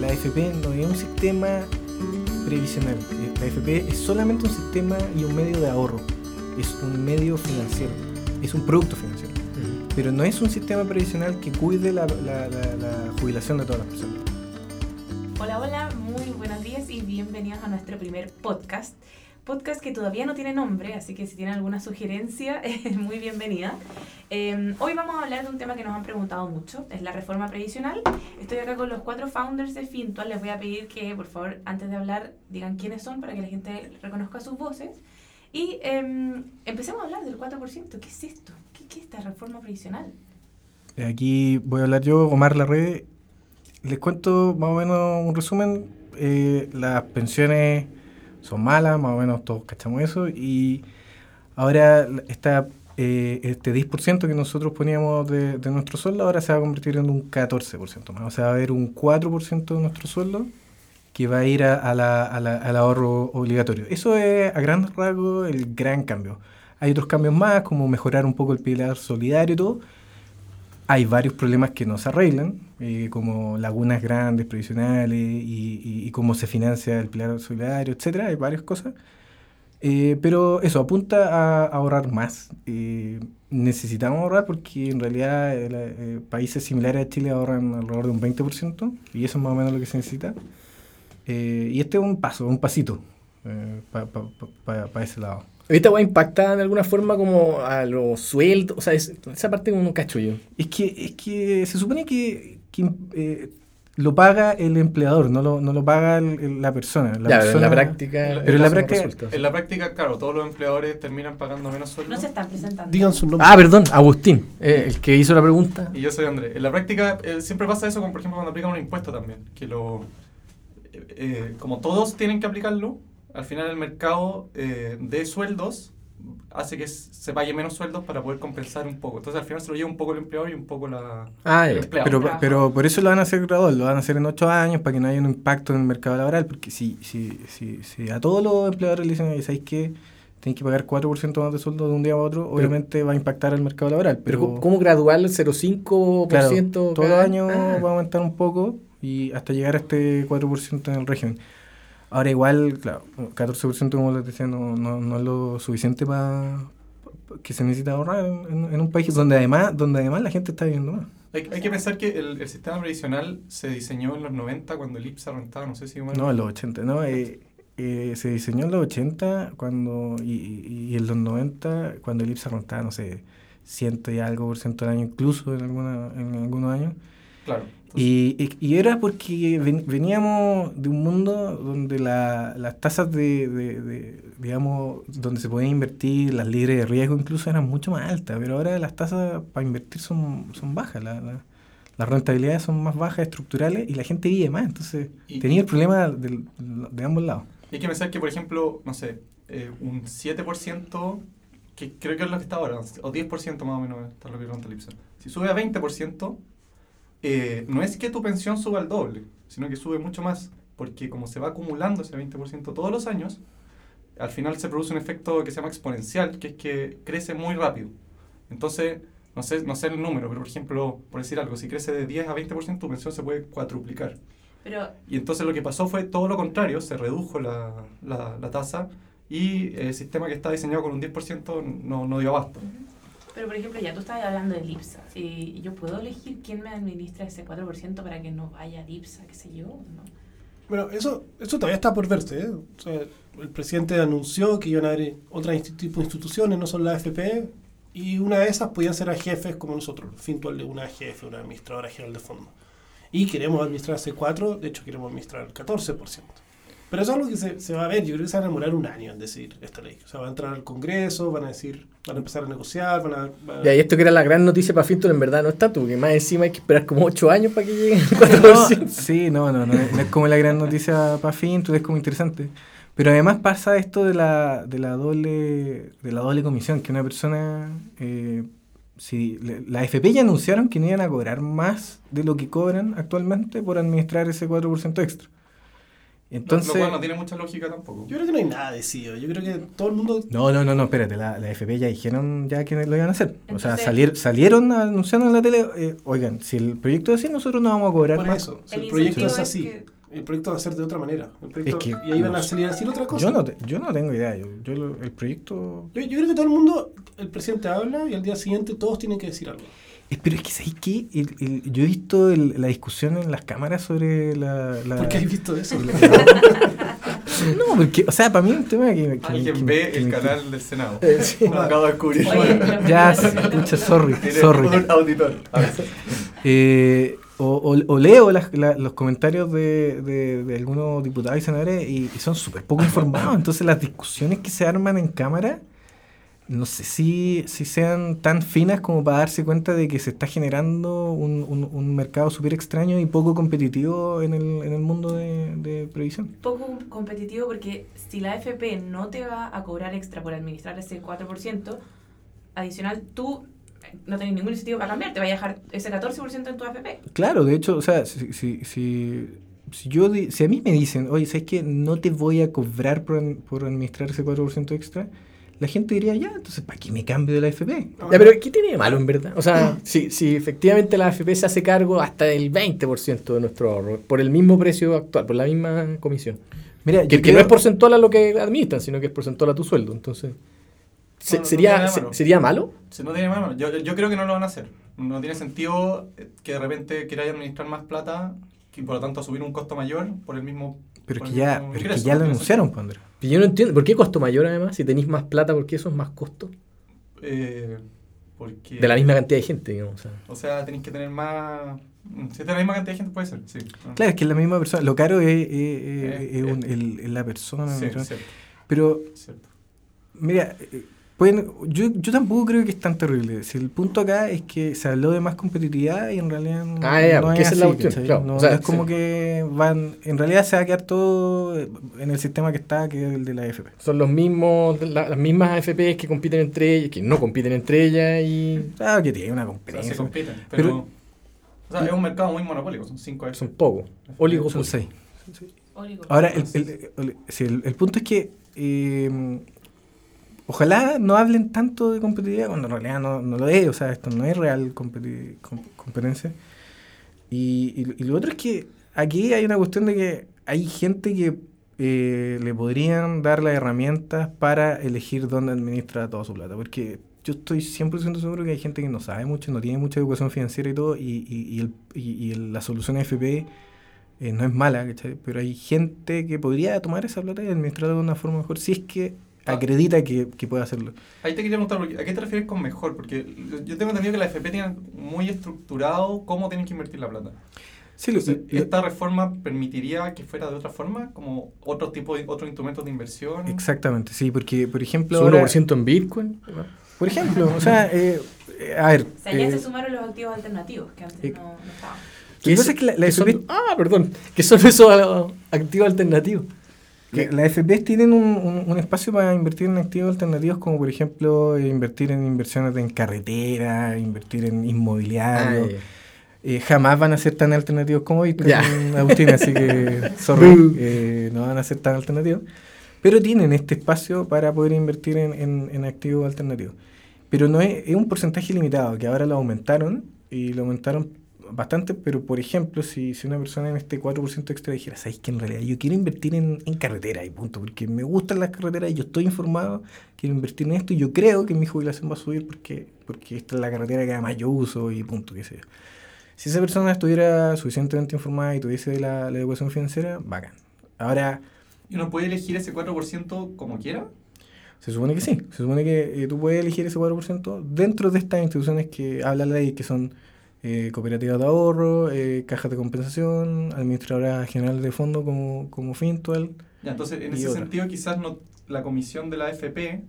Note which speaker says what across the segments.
Speaker 1: la AFP no es un sistema previsional. La AFP es solamente un sistema y un medio de ahorro. Es un medio financiero. Es un producto financiero. Pero no es un sistema previsional que cuide la, la- la- la jubilación de todas las personas.
Speaker 2: Hola, hola, muy buenos días y bienvenidos a nuestro primer podcast. Podcast que todavía no tiene nombre, así que si tienen alguna sugerencia, es muy bienvenida. Eh, hoy vamos a hablar de un tema que nos han preguntado mucho, es la reforma previsional. Estoy acá con los cuatro founders de Fintual. Les voy a pedir que, por favor, antes de hablar, digan quiénes son para que la gente reconozca sus voces. Y eh, empecemos a hablar del 4%. ¿Qué es esto? ¿Qué, qué es esta reforma previsional?
Speaker 1: Aquí voy a hablar yo, Omar Larrede. Les cuento más o menos un resumen. Eh, las pensiones son malas, más o menos todos cachamos eso. Y ahora está eh, este 10% que nosotros poníamos de, de nuestro sueldo, ahora se va a convertir en un 14% más. O sea, va a haber un 4% de nuestro sueldo que va a ir a, a la- a la- al ahorro obligatorio. Eso es a grandes rasgos el gran cambio. Hay otros cambios más, como mejorar un poco el pilar solidario y todo. Hay varios problemas que no se arreglan, eh, como lagunas grandes, previsionales, y, y- y cómo se financia el pilar solidario, etcétera. Hay varias cosas. Eh, pero eso, apunta a ahorrar más. Eh, necesitamos ahorrar porque en realidad eh, eh, países similares a Chile ahorran alrededor de un 20% y eso es más o menos lo que se necesita. Eh, y este es un paso, un pasito para ese lado.
Speaker 3: ¿Esta weá impacta de alguna forma como a los sueldos? O sea, es- esa parte como un cacho yo.
Speaker 1: Es que, es que se supone que, que, eh, lo paga el empleador, no lo, no lo paga el- el- la persona. La
Speaker 3: ya, pero en la práctica.
Speaker 1: Pero en la
Speaker 3: no
Speaker 1: práctica-.
Speaker 4: En la práctica, claro, todos los empleadores terminan pagando menos sueldo.
Speaker 2: No se están presentando.
Speaker 5: Digan su nombre.
Speaker 3: Ah, perdón, Agustín, eh, el que hizo la pregunta.
Speaker 4: Y yo soy Andrés. En la práctica eh, siempre pasa eso, con, por ejemplo, cuando aplican un impuesto también. Que lo, eh, como todos tienen que aplicarlo, al final el mercado eh, de sueldos hace que se pague menos sueldos para poder compensar un poco. Entonces al final se lo lleva un poco el empleador y un poco la,
Speaker 3: Ah,
Speaker 4: el empleado.
Speaker 1: Pero, pero por eso lo van a hacer gradual, lo van a hacer en ocho años para que no haya un impacto en el mercado laboral, porque si, si, si, si a todos los empleadores le dicen, "Oye, ¿sabéis que Tenéis que pagar 4% más de sueldo de un día a otro, obviamente va a impactar el mercado laboral.
Speaker 3: Pero,
Speaker 1: Pero,
Speaker 3: ¿cómo- ¿cómo gradual el 0,5%?
Speaker 1: claro, todos los
Speaker 3: cada-
Speaker 1: años
Speaker 3: Ah.
Speaker 1: va a aumentar un poco y hasta llegar a este 4% en el régimen. Ahora igual, claro, 14% como les decía, no, no, no es lo suficiente para que se necesita ahorrar en, un país donde además donde además la gente está viviendo más.
Speaker 4: Hay, hay que pensar que el, el sistema previsional se diseñó en los 90 cuando el IPSA rentaba, no sé si... mal-
Speaker 1: No, en los 80, no, eh, eh, se diseñó en los 80 cuando, y, y- en los 90 cuando el IPSA rentaba, no sé, ciento y algo por ciento al año, incluso en, alguna, en algunos años.
Speaker 4: Claro.
Speaker 1: Y, y- era porque ven- veníamos de un mundo donde la- las tasas de, de- de, digamos, donde se podía invertir, las libres de riesgo incluso eran mucho más altas, pero ahora las tasas para invertir son, son bajas, la- la- las rentabilidades son más bajas, estructurales, y la gente vive más, entonces
Speaker 4: Y-
Speaker 1: tenía el problema del- de ambos lados.
Speaker 4: Y hay que pensar que, por ejemplo, no sé, eh, un 7%, que creo que es lo que está ahora, o 10% más o menos, está lo que cuenta el IPSA. Si sube a 20%, eh, no es que tu pensión suba al doble, sino que sube mucho más, porque como se va acumulando ese 20% todos los años, al final se produce un efecto que se llama exponencial, que es que crece muy rápido. Entonces, no sé, no sé el número, pero por ejemplo, por decir algo, si crece de 10 a 20%, tu pensión se puede cuadruplicar.
Speaker 2: Pero
Speaker 4: Y entonces lo que pasó fue todo lo contrario, se redujo la, la, la tasa y el sistema que está diseñado con un 10% no, no dio abasto.
Speaker 2: Pero, por ejemplo, ya tú estabas hablando del IPSA. Si yo puedo elegir quién me administra ese 4% para que no vaya al IPSA, qué sé yo, ¿no?
Speaker 5: Bueno, eso, eso todavía está por verse. ¿eh? O sea, el presidente anunció que iban a haber otros insti- tipo de instituciones, no son la AFP, y una de esas podían ser a jefes como nosotros. Fintual de una jefe, una administradora general de fondo. Y queremos administrar ese 4, de hecho queremos administrar el 14%. Pero eso es algo que se, se va a ver, yo creo que se van a demorar un año en decir esta ley. O sea, va a entrar al Congreso, van a decir, van a empezar a negociar, van a... van a-
Speaker 3: Ya, y esto que era la gran noticia para Fintual, en verdad no está, tú, porque más encima hay que esperar como 8 años para que llegue el 4%.
Speaker 1: No, sí, no, no, no, es no es como la gran noticia para fin, es como interesante. Pero además pasa esto de la, de la doble de la doble comisión, que una persona, eh, si la AFP ya anunciaron que no iban a cobrar más de lo que cobran actualmente por administrar ese 4% extra. Entonces...
Speaker 4: Lo cual no tiene mucha lógica tampoco.
Speaker 5: Yo creo que no hay nada decidido. Yo creo que todo el mundo.
Speaker 1: No, no, no, no, espérate, la, la FP ya dijeron ya que lo iban a hacer. o sea, salir, salieron anunciando en la tele, eh, oigan, si el proyecto es así, nosotros no vamos a cobrar
Speaker 5: Por
Speaker 1: más.
Speaker 5: eso. Si
Speaker 2: El
Speaker 5: el, proyecto es así.
Speaker 2: que-
Speaker 5: El proyecto va a ser de otra manera. El proyecto-
Speaker 1: Es que-
Speaker 5: y ahí van a salir a decir otra cosa.
Speaker 1: Yo no, te- yo no tengo idea, yo, yo lo- el proyecto...
Speaker 5: Yo, yo creo que todo el mundo, el presidente habla y al día siguiente todos tienen que decir algo.
Speaker 1: Eh, Pero es que, ¿sabes qué? El- el- yo he visto el- la discusión en las cámaras sobre la... la-
Speaker 5: ¿Por qué has visto eso?
Speaker 1: No, porque, o sea, para mí es un tema que... que-
Speaker 4: Alguien
Speaker 1: que-
Speaker 4: ve
Speaker 1: que
Speaker 4: el canal del Senado.
Speaker 3: Eh, sí.
Speaker 4: Lo acabo de descubrir.
Speaker 2: Oye,
Speaker 1: Ya, escucha, sorry,
Speaker 4: Tiene
Speaker 1: sorry.
Speaker 4: un auditor. A ver.
Speaker 1: Eh, o, o- o leo las- la- los comentarios de, de- de algunos diputados y senadores y, y son súper poco informados. Entonces las discusiones que se arman en cámara, no sé si, si sean tan finas como para darse cuenta de que se está generando un, un- un mercado súper extraño y poco competitivo en el, en el mundo de, de previsión.
Speaker 2: poco competitivo porque si la AFP no te va a cobrar extra por administrar ese 4% adicional, tú eh, no tenés ningún incentivo para cambiar, te va a dejar ese 14% en tu AFP.
Speaker 1: Claro, de hecho, o sea, si, si, si, si yo si a mí me dicen, oye, ¿sabes qué? No te voy a cobrar por, por administrar ese 4% extra, la gente diría, ya, entonces, ¿para qué me cambio de la FP?
Speaker 3: Ya, pero ¿qué tiene de malo en verdad? O sea, si, si efectivamente la AFP se hace cargo hasta el 20% de nuestro ahorro, por el mismo precio actual, por la misma comisión.
Speaker 1: Mira,
Speaker 3: Que, no es porcentual a lo que administran, sino que es porcentual a tu sueldo. Entonces, se-
Speaker 4: No, no
Speaker 3: sería, se-
Speaker 4: malo.
Speaker 3: ¿sería malo?
Speaker 4: Si no tiene mano, yo, yo creo que no lo van a hacer. No tiene sentido eh, que de repente queráis administrar más plata y por lo tanto asumir un costo mayor por el mismo.
Speaker 1: Pero
Speaker 4: el
Speaker 1: que ya,
Speaker 4: mismo
Speaker 1: pero es que
Speaker 4: ingreso.
Speaker 1: ya lo anunciaron,
Speaker 4: sentido.
Speaker 3: Yo no entiendo. ¿Por qué costo mayor además? Si tenéis más plata, ¿por qué eso es más costo?
Speaker 4: Eh, porque,
Speaker 3: De la misma cantidad de gente, digamos. o sea.
Speaker 4: O sea, tenéis que tener más. Si tenéis la misma cantidad de gente, puede ser, sí.
Speaker 1: Claro, es que es la misma persona. Lo caro es, es- es- es un- el- es la persona.
Speaker 4: Sí,
Speaker 1: ¿no?
Speaker 4: cierto,
Speaker 1: Pero,
Speaker 4: cierto.
Speaker 1: mira, eh, pueden, yo, yo tampoco creo que es tan terrible. Si el punto acá es que se habló de más competitividad y en realidad no,
Speaker 3: Ah, ya,
Speaker 1: no
Speaker 3: esa es la
Speaker 1: así,
Speaker 3: opción,
Speaker 1: ¿cachai?
Speaker 3: claro.
Speaker 1: No,
Speaker 3: O sea,
Speaker 1: no es como
Speaker 3: sí.
Speaker 1: que van. En realidad se va a quedar todo en el sistema que está, que es el de la FP.
Speaker 3: Son los mismos, la- las mismas AFPs que compiten entre ellas, que no compiten entre ellas y
Speaker 1: Claro que tiene una
Speaker 4: O sea,
Speaker 1: competencia.
Speaker 4: se compiten, pero.
Speaker 1: Pero-
Speaker 4: o sea, es un mercado muy monopólico, son cinco veces.
Speaker 3: son pocos.
Speaker 1: Son
Speaker 3: Oligopólicos.
Speaker 1: seis.
Speaker 2: Oligo.
Speaker 1: Ahora, el, el- el- sí, el- el punto es que eh, ojalá no hablen tanto de competitividad cuando en realidad no, no lo es, o sea, esto no es real competi- com- competencia. Y, y- y lo otro es que aquí hay una cuestión de que hay gente que eh, le podrían dar las herramientas para elegir dónde administra toda su plata, porque yo estoy 100% seguro que hay gente que no sabe mucho, no tiene mucha educación financiera y todo, y, y, y el- y- la solución FP eh, no es mala, ¿cachai? Pero hay gente que podría tomar esa plata y administrarla de una forma mejor si es que. Acredita que, que puede hacerlo.
Speaker 4: Ahí te quería preguntar, ¿a qué te refieres con mejor? Porque yo tengo entendido que la FP tiene muy estructurado cómo tienen que invertir la plata.
Speaker 1: Sí, lo-
Speaker 4: Entonces,
Speaker 1: lo-
Speaker 4: ¿Esta reforma permitiría que fuera de otra forma? ¿Como otro tipo de otros instrumentos de inversión?
Speaker 1: exactamente, sí, porque, por ejemplo, ahora-
Speaker 3: 1% en Bitcoin.
Speaker 1: por ejemplo, o sea, eh, eh, a ver,
Speaker 2: O sea, ya
Speaker 1: eh,
Speaker 2: se sumaron los activos alternativos que antes
Speaker 1: eh,
Speaker 2: no, no estaban.
Speaker 1: que es que la, la
Speaker 3: que son- ah, perdón. Que son esos ah, activos alternativos.
Speaker 1: La- Las FPs tienen un, un- un espacio para invertir en activos alternativos, como por ejemplo eh, invertir en inversiones en carretera, invertir en inmobiliario.
Speaker 3: Ah.
Speaker 1: Eh, jamás van a ser tan alternativos como Bitcoin,
Speaker 3: Ya.
Speaker 1: Agustín, así que sorry, eh, no van a ser tan alternativos. Pero tienen este espacio para poder invertir en, en- en activos alternativos. Pero no es, es un porcentaje limitado, que ahora lo aumentaron y lo aumentaron bastante, pero por ejemplo, si, si una persona en este 4% extra dijera, ¿sabes que en realidad yo quiero invertir en, en carretera y punto? Porque me gustan las carreteras y yo estoy informado, quiero invertir en esto y yo creo que mi jubilación va a subir porque, porque esta es la carretera que además yo uso y punto, qué sé yo. Si esa persona estuviera suficientemente informada y tuviese la, la educación financiera, bacán. Ahora,
Speaker 4: ¿Y uno puede elegir ese 4% como quiera?
Speaker 1: se supone que sí. Se supone que eh, tú puedes elegir ese 4% dentro de estas instituciones que habla la ley, que son eh, cooperativas de ahorro, eh, cajas de compensación, administradora general de fondo como, como Fintual.
Speaker 4: Ya, entonces, en ese
Speaker 1: otra.
Speaker 4: sentido, quizás no, la comisión de la AFP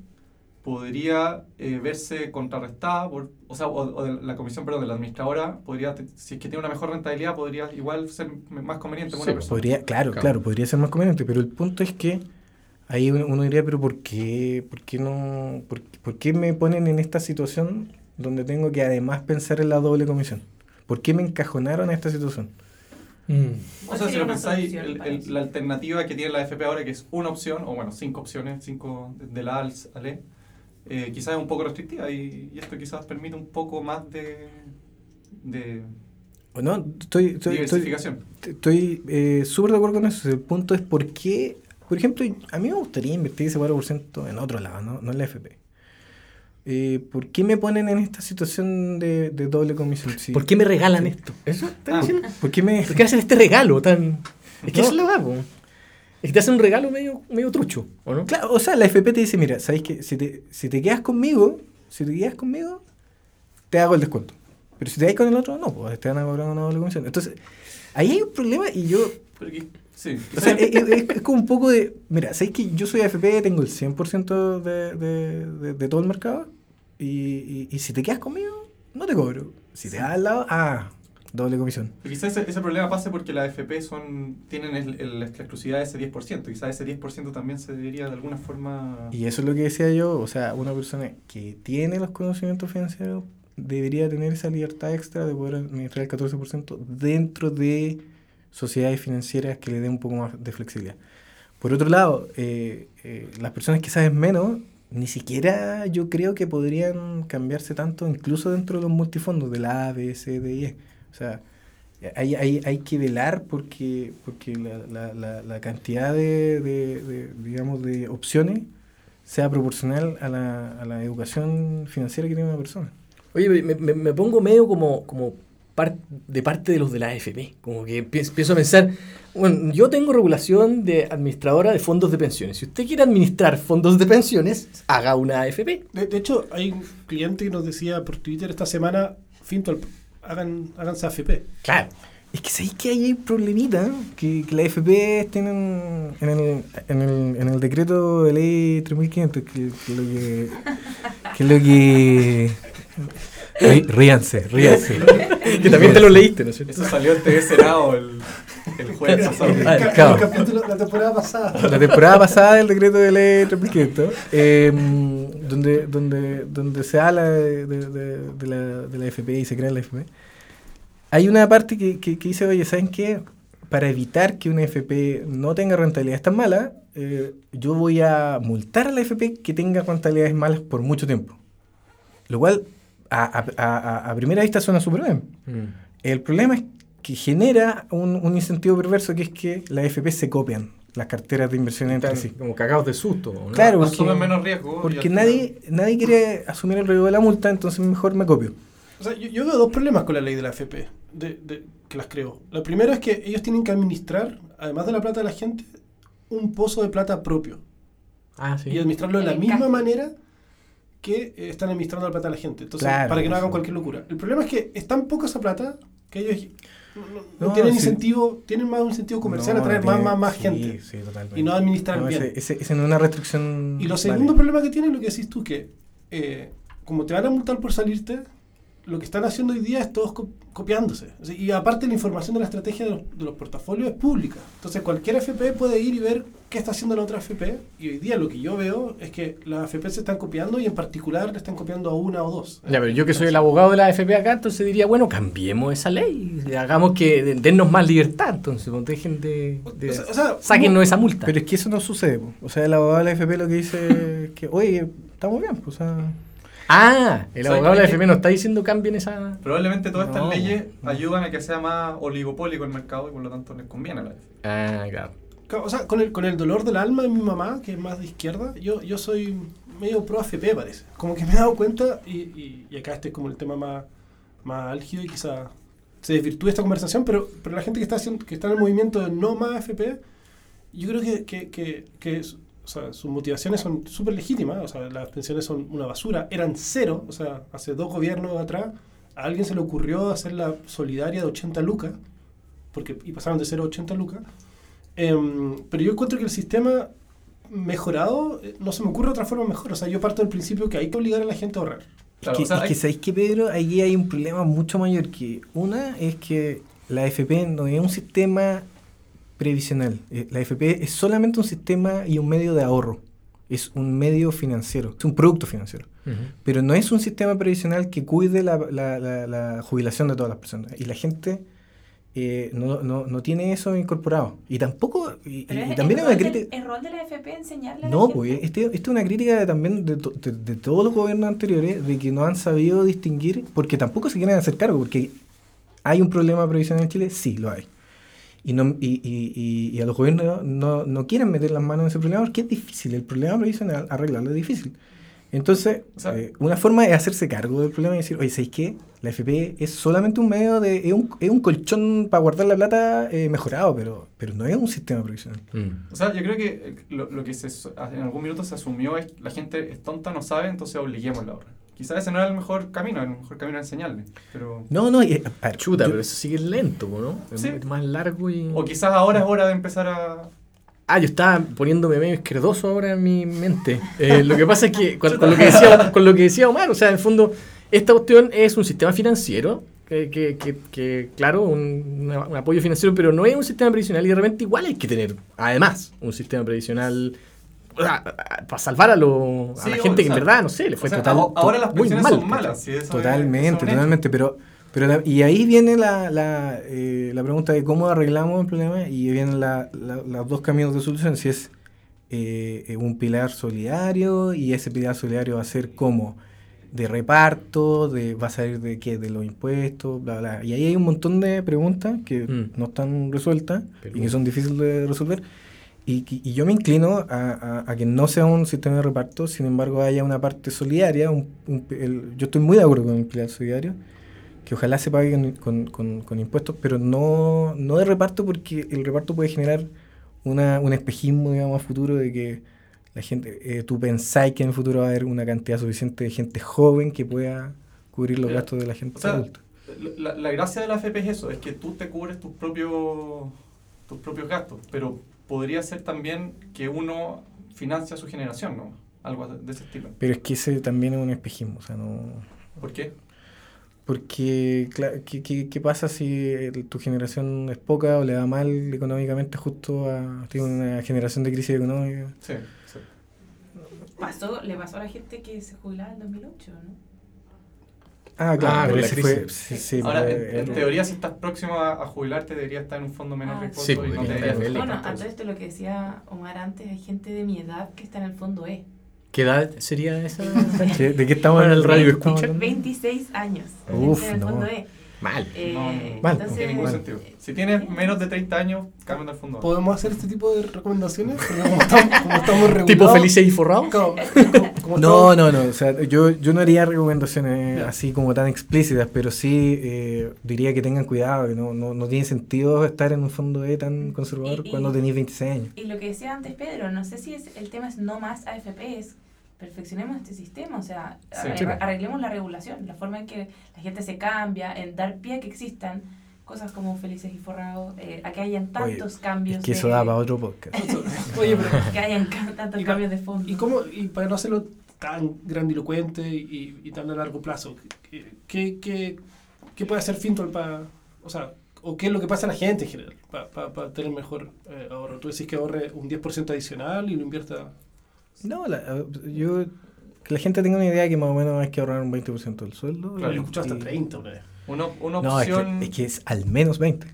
Speaker 4: podría eh, verse contrarrestada, por, o sea, o, o de la comisión, perdón, de la administradora, podría, si es que tiene una mejor rentabilidad, podría igual ser más conveniente para
Speaker 3: Sí,
Speaker 4: una persona.
Speaker 1: Podría, claro,
Speaker 3: Claro.
Speaker 1: claro, podría ser más conveniente, pero el punto es que ahí uno, uno diría, pero ¿por qué, por qué no, por, por qué me ponen en esta situación donde tengo que además pensar en la doble comisión? ¿Por qué me encajonaron a esta situación?
Speaker 3: Mm.
Speaker 4: O
Speaker 2: ¿Cuál
Speaker 4: sea, si lo pensáis, el- el- la alternativa que tiene la FP ahora, que es una opción, o bueno, cinco opciones, cinco de- la A al al E, eh, quizás es un poco restrictiva y, y esto quizás permite un poco más de, de
Speaker 1: No, estoy, estoy, estoy,
Speaker 4: diversificación.
Speaker 1: estoy eh, súper de acuerdo con eso. El punto es por qué, por ejemplo, a mí me gustaría invertir ese 4% en otro lado, no, no en la FP. Eh, ¿Por qué me ponen en esta situación de, de doble comisión? Sí.
Speaker 3: ¿Por qué me regalan esto? ¿Eso
Speaker 4: Ah.
Speaker 3: diciendo?
Speaker 1: ¿Por qué me.?
Speaker 3: ¿Por qué hacen este regalo tan.? Es que
Speaker 1: No.
Speaker 3: eso verdad, po. Es que te hacen un regalo medio, medio trucho, ¿o no?
Speaker 1: Claro, o sea, la FP te dice: Mira, ¿sabes qué? Si te, si te quedas conmigo, si te quedas conmigo, te hago el descuento. Pero si te vas con el otro, no, pues te van a cobrar una doble comisión. Entonces, ahí hay un problema y yo
Speaker 4: sí,
Speaker 1: O sea, es, es- es como un poco de. Mira, ¿sabes que yo soy AFP, tengo el 100% de, de, de, de todo el mercado? Y, y, y si te quedas conmigo, no te cobro. Si te vas al lado, ah, doble comisión.
Speaker 4: Quizás ese, ese problema pase porque las FP son, tienen el- el- la exclusividad de ese 10%. Quizás ese 10% también se debería de alguna forma...
Speaker 1: Y eso es lo que decía yo. O sea, una persona que tiene los conocimientos financieros debería tener esa libertad extra de poder administrar el 14% dentro de sociedades financieras que le den un poco más de flexibilidad. Por otro lado, eh, eh, las personas que saben menos, ni siquiera yo creo que podrían cambiarse tanto, incluso dentro de los multifondos de la A, B, C, D E. O sea, hay, hay, hay que velar porque, porque la, la, la, la cantidad de, de, digamos, de opciones sea proporcional a la, a la educación financiera que tiene una persona.
Speaker 3: Oye, me, me- pongo medio como, como par- de parte de los de la AFP. Como que empiezo a pensar, bueno, yo tengo regulación de administradora de fondos de pensiones. Si usted quiere administrar fondos de pensiones, haga una AFP.
Speaker 5: De, de hecho, hay un cliente que nos decía por Twitter esta semana, Fintual, hagan, háganse AFP.
Speaker 3: Claro.
Speaker 1: Es que sabéis que ahí hay un problemita, que, que la FP tienen en el, en el, en el decreto de ley 3500, que, que lo que... que lo que... Rí- Ríanse, ríanse.
Speaker 3: que también te lo leíste, ¿no es cierto?
Speaker 4: Eso salió en TV Senado el, el jueves pasado.
Speaker 1: Ah,
Speaker 5: El, el capítulo, la temporada pasada.
Speaker 1: La temporada pasada del decreto de ley 3500, eh, donde, donde, donde se habla de, de- de- de la, de la FP y se crea la FP, hay una parte que, que, que dice, oye, ¿saben qué? Para evitar que una FP no tenga rentabilidades tan malas, eh, yo voy a multar a la FP que tenga rentabilidades malas por mucho tiempo. Lo cual, a, a- a- a primera vista, suena súper bien.
Speaker 3: Mm.
Speaker 1: El problema es que genera un, un incentivo perverso que es que las FP se copian las carteras de inversión entre sí.
Speaker 3: como cagados de susto. ¿no?
Speaker 1: Claro, porque,
Speaker 4: Asumen menos riesgo. y
Speaker 1: porque
Speaker 4: final-
Speaker 1: nadie, nadie quiere asumir el riesgo de la multa, entonces mejor me copio.
Speaker 5: O sea, yo, yo veo dos problemas con la ley de la AFP, de, de- que las creo. Lo primero es que ellos tienen que administrar, además de la plata de la gente, un pozo de plata propio.
Speaker 3: Ah, sí.
Speaker 5: Y administrarlo de la misma manera que eh, están administrando la plata de la gente. Entonces,
Speaker 1: Claro,
Speaker 5: para que no hagan cualquier locura. El problema es que es tan poca esa plata que ellos no, no- no
Speaker 1: No,
Speaker 5: tienen
Speaker 1: sí.
Speaker 5: incentivo, tienen más un incentivo comercial
Speaker 1: No,
Speaker 5: a traer más, más, más
Speaker 1: sí,
Speaker 5: gente.
Speaker 1: sí.
Speaker 5: Y no administrar bien.
Speaker 1: ese, ese- ese no es una restricción.
Speaker 5: Y lo segundo problema que tienen es lo que decís tú, que eh, como te van a multar por salirte, lo que están haciendo hoy día es todos co- copiándose. Y aparte la información de la estrategia de los, de los portafolios es pública. Entonces cualquier FP puede ir y ver qué está haciendo la otra FP. Y hoy día lo que yo veo es que las FP se están copiando y en particular le están copiando a una o dos.
Speaker 3: Ya, pero yo que soy el abogado de la AFP acá, entonces diría, bueno, cambiemos esa ley. Hagamos que de- dennos más libertad, entonces, pues, dejen de... de-
Speaker 5: O sea, o sea,
Speaker 3: sáquennos esa multa.
Speaker 1: Pero es que eso no sucede. po. O sea, el abogado de la FP lo que dice es que, oye, estamos bien. pues, o sea,
Speaker 3: Ah, el abogado de la AFP no está diciendo cambien esa...
Speaker 4: Probablemente todas estas
Speaker 1: No,
Speaker 4: leyes
Speaker 1: no.
Speaker 4: ayudan a que sea más oligopólico el mercado y por lo tanto les conviene a la FP.
Speaker 3: Ah, claro.
Speaker 5: O sea, con el, con el dolor del alma de mi mamá, que es más de izquierda, yo, yo soy medio pro AFP, parece. Como que me he dado cuenta, y, y, y acá este es como el tema más, más álgido y quizá se desvirtúe esta conversación, pero, pero la gente que está, haciendo, que está en el movimiento de no más AFP, yo creo que, que, que, que es- o sea, sus motivaciones son súper legítimas. O sea, las pensiones son una basura. Eran cero, o sea, hace dos gobiernos atrás, a alguien se le ocurrió hacer la solidaria de 80 lucas, porque, y pasaron de 0 a 80 lucas. Em, pero yo encuentro que el sistema mejorado eh, no se me ocurre otra forma mejor. O sea, yo parto del principio que hay que obligar a la gente a ahorrar.
Speaker 4: Claro,
Speaker 1: es que,
Speaker 4: o sea,
Speaker 1: es
Speaker 4: hay-
Speaker 1: que ¿sabéis qué, Pedro? Ahí hay un problema mucho mayor que una es que la FP no es un sistema previsional. Eh, La FP es solamente un sistema y un medio de ahorro. Es un medio financiero, es un producto financiero. Pero no es un sistema previsional que cuide la, la- la- la jubilación de todas las personas. Y la gente eh, no, no, no tiene eso incorporado. Y tampoco, y,
Speaker 2: Pero
Speaker 1: y
Speaker 2: es,
Speaker 1: también
Speaker 2: es
Speaker 1: es una
Speaker 2: rol del-
Speaker 1: crítica...
Speaker 2: ¿Es rol de la FP enseñarle a la
Speaker 1: No,
Speaker 2: gente?
Speaker 1: pues este, este es una crítica de- también de, to- de- de todos los gobiernos anteriores de que no han sabido distinguir, porque tampoco se quieren hacer cargo, porque hay un problema previsional en Chile, sí, lo hay. Y, no, y, y, y- y a los gobiernos no, no quieren meter las manos en ese problema porque es difícil, el problema previsional, arreglarlo es difícil. Entonces,
Speaker 4: O sea-
Speaker 1: eh, una forma es hacerse cargo del problema y decir, oye, ¿sabéis qué? La FP es solamente un medio de... es un, es un colchón para guardar la plata eh, mejorado, pero, pero no es un sistema previsional.
Speaker 3: Mm.
Speaker 4: O sea, yo creo que eh, lo, lo que se, en algún minuto se asumió es la gente es tonta, no sabe, entonces obliguémosla ahora. Quizás ese no era el mejor camino, el mejor camino era enseñarle. Pero...
Speaker 1: No, no, y, a ver,
Speaker 3: Chuta,
Speaker 1: yo-
Speaker 3: pero eso sigue lento, ¿no? Es
Speaker 4: Sí.
Speaker 3: más largo y...
Speaker 4: O quizás ahora es hora de empezar a...
Speaker 3: Ah, yo estaba poniéndome medio izquierdoso ahora en mi mente. Eh, lo que pasa es que con, con lo que decía, con lo que decía Omar, o sea, en el fondo, esta cuestión es un sistema financiero, que, que- que- que, claro, un, un apoyo financiero, pero no es un sistema previsional y de repente igual hay que tener, además, un sistema previsional o sea, para salvar a, lo- a
Speaker 4: Sí,
Speaker 3: la
Speaker 4: o-
Speaker 3: gente
Speaker 4: o
Speaker 3: que en verdad, no sé, le
Speaker 4: O
Speaker 3: fue
Speaker 4: sea,
Speaker 3: total-
Speaker 4: ahora las
Speaker 3: muy mal,
Speaker 4: son malas. sí, eso es-
Speaker 1: Totalmente,
Speaker 4: es
Speaker 1: totalmente, pero, pero la- y ahí viene la, la, eh, la pregunta de cómo arreglamos el problema y vienen la- la- los dos caminos de solución, si es eh, eh, un pilar solidario y ese pilar solidario va a ser como de reparto, de va a salir de qué, de los impuestos, bla, bla. Y ahí hay un montón de preguntas que
Speaker 3: Mm.
Speaker 1: no están resueltas
Speaker 3: Pero-
Speaker 1: y que son difíciles de resolver. Y, yo me inclino a, a- a que no sea un sistema de reparto, sin embargo haya una parte solidaria. un- un- el- yo estoy muy de acuerdo con el pilar solidario, que ojalá se pague con, con- con- con impuestos, pero no, no de reparto porque el reparto puede generar una, un espejismo, digamos, a futuro de que la gente, eh, tú pensáis que en el futuro va a haber una cantidad suficiente de gente joven que pueda cubrir los gastos de la gente
Speaker 4: O sea,
Speaker 1: adulta.
Speaker 4: La, la gracia de la AFP es eso, es que tú te cubres tus propios, tus propios gastos, pero podría ser también que uno financia su generación, ¿no? Algo de ese estilo.
Speaker 1: Pero es que ese también es un espejismo, o sea, no...
Speaker 4: ¿Por qué?
Speaker 1: Porque, cla- ¿qué, qué, qué pasa si el- tu generación es poca o le da mal económicamente justo a tiene una generación de crisis económica?
Speaker 4: Sí, sí.
Speaker 2: Pasó, le pasó a la gente que se jubilaba en 2008, ¿no?
Speaker 1: Ah,
Speaker 3: Ah,
Speaker 1: claro,
Speaker 3: crisis.
Speaker 1: fue... Sí, sí,
Speaker 4: Ahora,
Speaker 1: fue-
Speaker 4: en, en teoría, si estás próximo a, a jubilarte, debería estar en un fondo menos
Speaker 2: Ah,
Speaker 4: riesgoso
Speaker 3: sí,
Speaker 4: y no te
Speaker 3: estar en
Speaker 2: Bueno, a todo esto lo que decía Omar antes, hay gente de mi edad que está en el fondo E.
Speaker 3: ¿Qué edad sería esa?
Speaker 1: ¿Qué- ¿De qué estamos
Speaker 3: Para el radio
Speaker 1: estamos
Speaker 3: escucha.
Speaker 1: hablando?
Speaker 2: 26 años. hay
Speaker 1: Uf,
Speaker 2: gente en el
Speaker 1: no.
Speaker 2: fondo E.
Speaker 3: Mal.
Speaker 2: Eh,
Speaker 4: No.
Speaker 1: Mal,
Speaker 4: No
Speaker 2: entonces,
Speaker 4: tiene ningún
Speaker 1: Mal.
Speaker 4: sentido. Si tienes menos de 30 años, cambia al fondo.
Speaker 5: ¿Podemos hacer este tipo de recomendaciones? Porque como estamos, como estamos regulados...
Speaker 3: ¿Tipo felices y forrados?
Speaker 5: como- como- como
Speaker 1: No,
Speaker 5: estamos-
Speaker 1: no, no. O sea, yo, yo no haría recomendaciones así como tan explícitas, pero sí eh, diría que tengan cuidado, que no, no, no tiene sentido estar en un fondo E tan conservador
Speaker 2: Y- y-
Speaker 1: cuando tenéis 26 años.
Speaker 2: Y lo que decía antes Pedro, no sé si es, el tema es no más AFP, es perfeccionemos este sistema, o sea,
Speaker 4: Sí.
Speaker 2: arreglemos la regulación, la forma en que la gente se cambia, en dar pie a que existan cosas como felices y forrados, eh, a que hayan
Speaker 1: Oye,
Speaker 2: tantos cambios.
Speaker 1: Es que eso
Speaker 2: de-
Speaker 1: da para otro podcast.
Speaker 5: Oye, pero...
Speaker 2: que hayan tantos
Speaker 5: Y pa-
Speaker 2: cambios de fondo.
Speaker 5: ¿Y cómo, y para no hacerlo tan grandilocuente y, y tan a largo plazo, ¿qué, qué, qué, qué puede hacer Fintol para, o sea, o qué es lo que pasa a la gente en general, para tener mejor eh, ahorro? Tú decís que ahorre un 10% adicional y lo invierta...
Speaker 1: No, la- yo... Que la gente tenga una idea que más o menos hay que ahorrar un 20% del sueldo.
Speaker 5: Claro, yo he escuchado hasta
Speaker 1: y-
Speaker 5: 30 una vez.
Speaker 4: Una, una
Speaker 1: No, es
Speaker 4: opción.
Speaker 1: que, es que es al menos 20.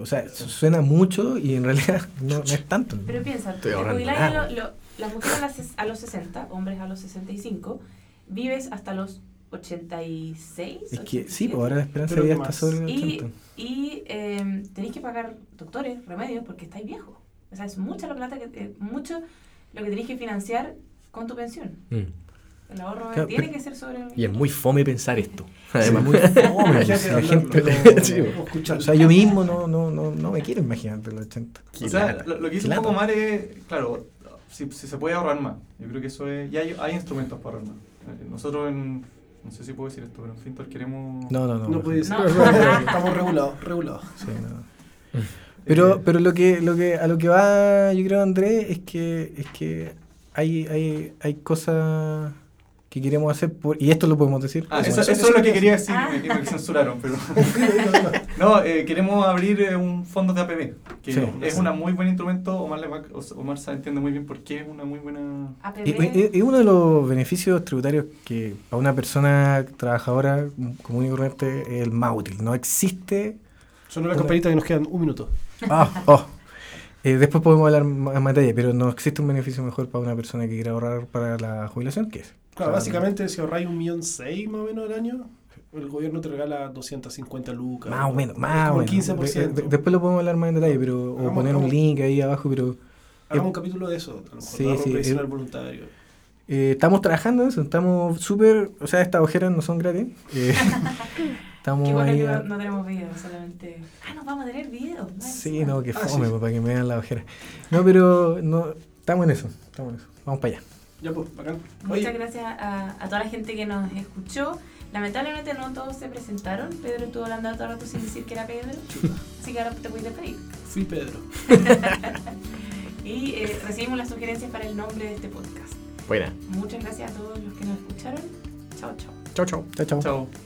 Speaker 1: O sea, su- suena mucho y en realidad no, no es tanto.
Speaker 2: Pero piensa,
Speaker 3: Estoy
Speaker 2: te lo- las mujeres a, las a los 60, hombres a los 65, vives hasta los 86.
Speaker 1: Es que sí,
Speaker 2: 87.
Speaker 1: pues ahora la esperanza de vida
Speaker 5: ¿qué
Speaker 1: está sobre el
Speaker 2: Y,
Speaker 1: 80.
Speaker 2: y eh, tenéis que pagar doctores, remedios, porque estáis viejos. O sea, es mucha la plata, que, eh, mucho lo que tenéis que financiar con tu pensión.
Speaker 3: Mm.
Speaker 2: El ahorro
Speaker 1: Claro,
Speaker 2: tiene
Speaker 1: pero-
Speaker 2: que ser sobre...
Speaker 3: Y es muy fome pensar esto.
Speaker 1: Sí,
Speaker 3: Además,
Speaker 1: muy fome,
Speaker 3: Sí,
Speaker 5: o
Speaker 1: sea, yo mismo no, no, no, no me quiero imaginar de los 80.
Speaker 4: O sea, lo, lo que hizo un poco mal es, claro, si, si se puede ahorrar más. Yo creo que eso es. Y hay, hay instrumentos para ahorrar más. Eh, Nosotros en. No sé si puedo decir esto, pero en Fintor queremos.
Speaker 1: No, no, no.
Speaker 5: No puede ser.
Speaker 2: No.
Speaker 5: Estamos regulados, regulados.
Speaker 1: Sí, no. Pero, pero lo que, lo que, a lo que va, yo creo, Andrés, es que, es que hay, hay, hay cosas que queremos hacer por, y esto lo podemos decir.
Speaker 4: Ah,
Speaker 1: Eso-
Speaker 4: es lo que
Speaker 5: es-
Speaker 4: quería decir
Speaker 2: Ah.
Speaker 4: me, censuraron, pero. No, eh, queremos abrir eh, un fondo de APB, que
Speaker 1: Sí.
Speaker 4: es un muy buen instrumento. Omar, le va- o- Omar se entiende muy bien por qué es una muy buena.
Speaker 2: APB,
Speaker 1: Y- y- Es uno de los beneficios tributarios que a una persona trabajadora común y corriente es el más útil. No existe
Speaker 5: Sonó la
Speaker 1: Una-
Speaker 5: campanita que nos quedan un minuto.
Speaker 1: Ah, oh. Eh, después podemos hablar más en detalle, pero no existe un beneficio mejor para una persona que quiera ahorrar para la jubilación que es.
Speaker 5: Claro,
Speaker 1: O sea,
Speaker 5: básicamente si ahorráis un millón seis más o menos al año, el gobierno te regala 250 lucas.
Speaker 1: Más o menos, más o
Speaker 5: como
Speaker 1: menos.
Speaker 5: el 15%.
Speaker 1: De- de- después lo podemos hablar más en detalle, pero o
Speaker 5: Hagamos-
Speaker 1: poner un
Speaker 5: hagamos-
Speaker 1: link ahí abajo, pero
Speaker 5: Hagamos un capítulo de eso. A lo mejor,
Speaker 1: Sí, sí,
Speaker 5: previsional
Speaker 1: eh,
Speaker 5: voluntario.
Speaker 1: eh, estamos trabajando en eso, estamos súper, o sea, estas ojeras no son gratis. estamos
Speaker 2: Qué bueno
Speaker 1: ahí
Speaker 2: que
Speaker 1: a-
Speaker 2: no, no tenemos videos, solamente. Ah, nos vamos a tener videos. más
Speaker 1: Sí, no, que
Speaker 5: Ah,
Speaker 1: fome,
Speaker 5: sí.
Speaker 1: pues, para que me vean la ojera. No, pero no, estamos en eso, estamos en eso. Vamos para allá.
Speaker 5: Ya pues, bacán.
Speaker 2: Muchas
Speaker 5: Oye,
Speaker 2: gracias a, a toda la gente que nos escuchó. Lamentablemente no todos se presentaron. Pedro estuvo hablando todo el rato sin decir que era Pedro. Así que ahora te puedes despedir.
Speaker 5: fui Pedro.
Speaker 2: Y eh, recibimos las sugerencias para el nombre de este podcast.
Speaker 3: Buena.
Speaker 2: Muchas gracias a todos los que nos escucharon. Chao, chao.
Speaker 3: Chao, chao.
Speaker 1: Chao, chao.
Speaker 4: Chao.